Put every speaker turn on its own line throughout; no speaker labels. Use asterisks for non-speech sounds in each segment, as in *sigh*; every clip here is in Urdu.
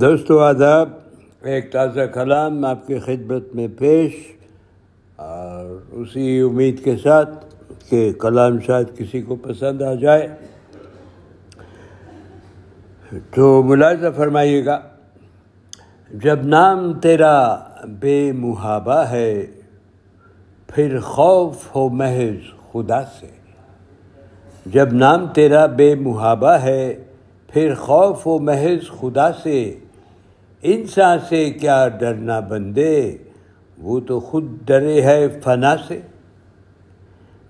دوستو آداب ایک تازہ کلام آپ کی خدمت میں پیش، اور اسی امید کے ساتھ کہ کلام شاید کسی کو پسند آ جائے۔ تو ملاحظہ فرمائیے گا، جب نام تیرا بے محابہ ہے، پھر خوف ہو محض خدا سے۔ جب نام تیرا بے محابہ ہے، پھر خوف و محض خدا سے۔ انسان سے کیا ڈرنا بندے؟ وہ تو خود ڈرے ہے فنا سے۔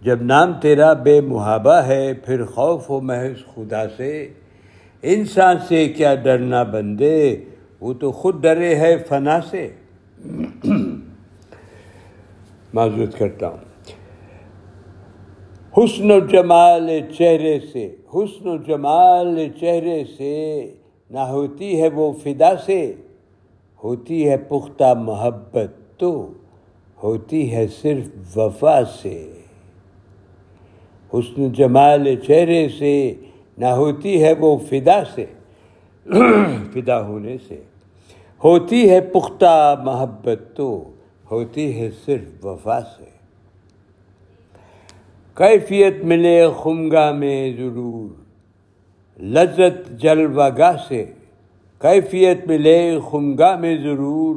جب نام تیرا بے محابہ ہے، پھر خوف و محض خدا سے۔ انسان سے کیا ڈرنا بندے؟ وہ تو خود ڈرے ہے فنا سے۔ معذرت کرتا ہوں۔ حسن و جمال چہرے سے، حسن و جمال چہرے سے۔ نہ ہوتی ہے وہ فدا سے، ہوتی ہے پختہ محبت تو، ہوتی ہے صرف وفا سے۔ حسن جمال چہرے سے، نہ ہوتی ہے وہ فدا سے۔ *clears throat* فدا ہونے سے۔ ہوتی ہے پختہ محبت تو، ہوتی ہے صرف وفا سے۔ کیفیت ملے خمگاہ میں ضرور۔ لذت جلوہ گاہ سے، کیفیت ملے خمگاہ میں ضرور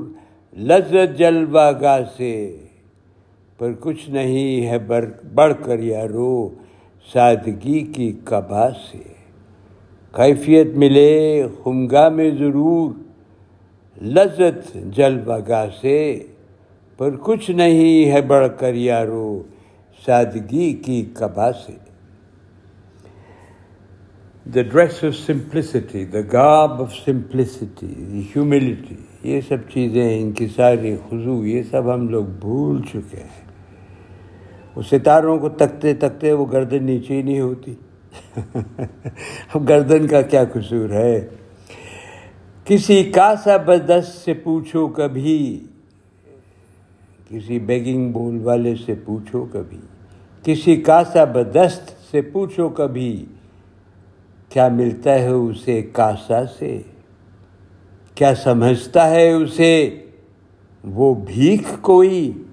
لذت جلوہ گاہ سے۔ پر کچھ نہیں ہے بڑھ کر یارو، سادگی کی کبا سے۔ کیفیت ملے خمگاہ میں ضرور لذت جلوہ گاہ سے۔ پر کچھ نہیں ہے بڑھ کر یارو، سادگی کی کبا سے۔ The dress of simplicity the garb of simplicity humility یہ سب چیزیں ان کی ساری خضو یہ سب ہم لوگ بھول چکے ہیں۔ وہ ستاروں کو تکتے تکتے وہ گردن نیچے ہی نہیں ہوتی۔ *laughs* اب گردن کا کیا قصور ہے؟ کسی کاسا بدست سے پوچھو کبھی۔ کسی بیگنگ بول والے سے پوچھو کبھی۔ کسی کاسا بدست سے پوچھو کبھی۔ کیا ملتا ہے اسے کاسا سے؟ کیا سمجھتا ہے اسے وہ بھیک کوئی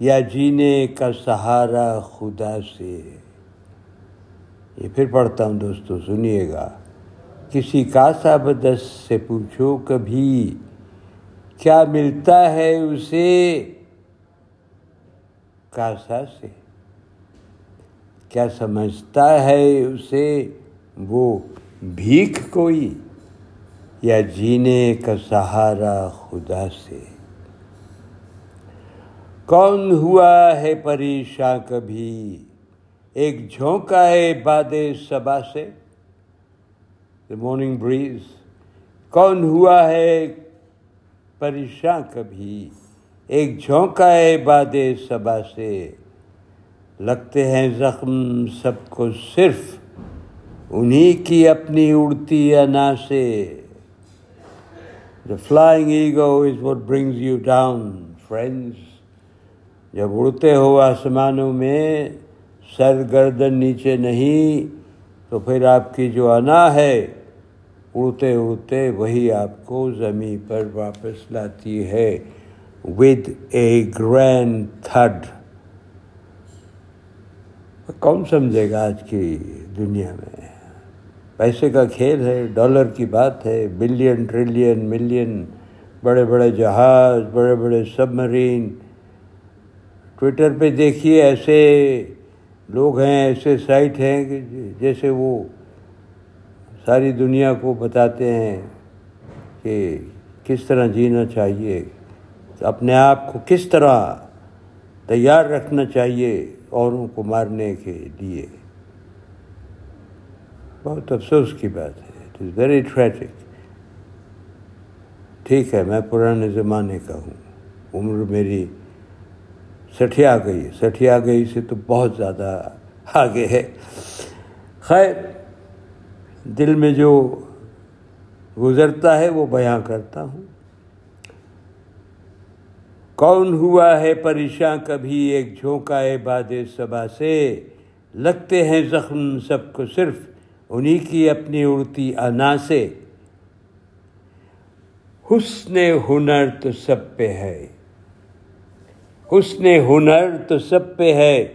یا جینے کا سہارا خدا سے؟ یہ پھر پڑھتا ہوں دوستو، سنیے گا۔ کسی کاسا بدست سے پوچھو کبھی، کیا ملتا ہے اسے کاسا سے؟ کیا سمجھتا ہے اسے وہ بھیک کوئی یا جینے کا سہارا خدا سے؟ کون ہوا ہے پریشاں کبھی؟ ایک جھونکا ہے باد صبا سے؟ مارننگ بریز کون ہوا ہے پریشان کبھی؟ ایک جھونکا ہے باد صبا سے؟ لگتے ہیں زخم سب کو صرف انہی کی اپنی اڑتی انا سے۔ The flying ego is what brings you down friends جب اڑتے ہو آسمانوں میں سر گردن نیچے نہیں، تو پھر آپ کی جو انا ہے، اڑتے اڑتے وہی آپ کو زمین پر واپس لاتی ہے۔ ود اے گرینڈ تھڈ کون سمجھے گا آج کی دنیا میں؟ پیسے کا کھیل ہے، ڈالر کی بات ہے، بلین، ٹریلین، ملین، بڑے بڑے جہاز، بڑے بڑے سب مرین ٹویٹر پہ دیکھیے ایسے لوگ ہیں، ایسے سائٹ ہیں کہ جیسے وہ ساری دنیا کو بتاتے ہیں کہ کس طرح جینا چاہیے، اپنے آپ کو کس طرح تیار رکھنا چاہیے اوروں کو مارنے کے لیے۔ بہت افسوس کی بات ہے۔ اٹ از ویری ٹریجک ٹھیک ہے، میں پرانے زمانے کا ہوں۔ عمر میری سٹھیا گئی سٹھیا گئی سے تو بہت زیادہ آگے ہے۔ خیر، دل میں جو گزرتا ہے وہ بیاں کرتا ہوں۔ کون ہوا ہے پریشاں کبھی ایک جھونکا ہے باد صبا سے؟ لگتے ہیں زخم سب کو صرف۔ انہی کی اپنی اڑتی انا سے۔ حسن ہنر تو سب پہ ہے۔ حسن ہنر تو سب پہ ہے۔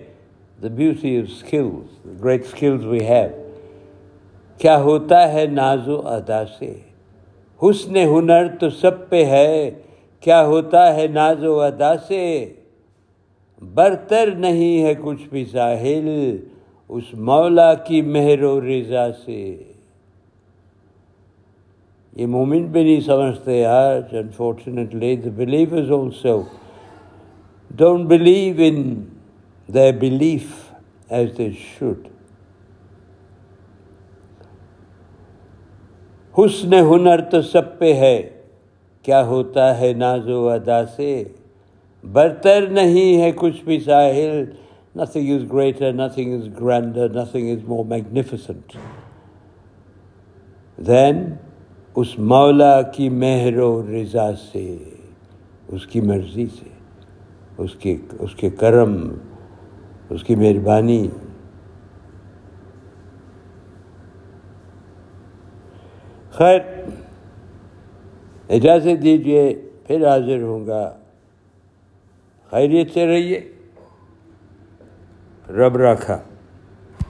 The beauty of skills great skills we have کیا ہوتا ہے ناز و ادا سے؟ حسن ہنر تو سب پہ ہے۔ کیا ہوتا ہے ناز و ادا سے؟ برتر نہیں ہے کچھ بھی ساحل۔ اس مولا کی مہر و رضا سے۔ یہ مومن بھی نہیں سمجھتے آج unfortunately the believe is also don't believe in the belief as they should حسن ہنر تو سب پہ ہے، کیا ہوتا ہے ناز و ادا سے؟ برتر نہیں ہے کچھ بھی ساحل۔ Nothing is greater nothing is grander nothing is more magnificent than اس مولا کی مہر و رضا سے اس کی مرضی سے اس کے اس کے کرم اس کی مہربانی خیر اجازت دیجیے پھر حاضر ہوں گا۔ خیریت سے رہیے۔ رب رکھا۔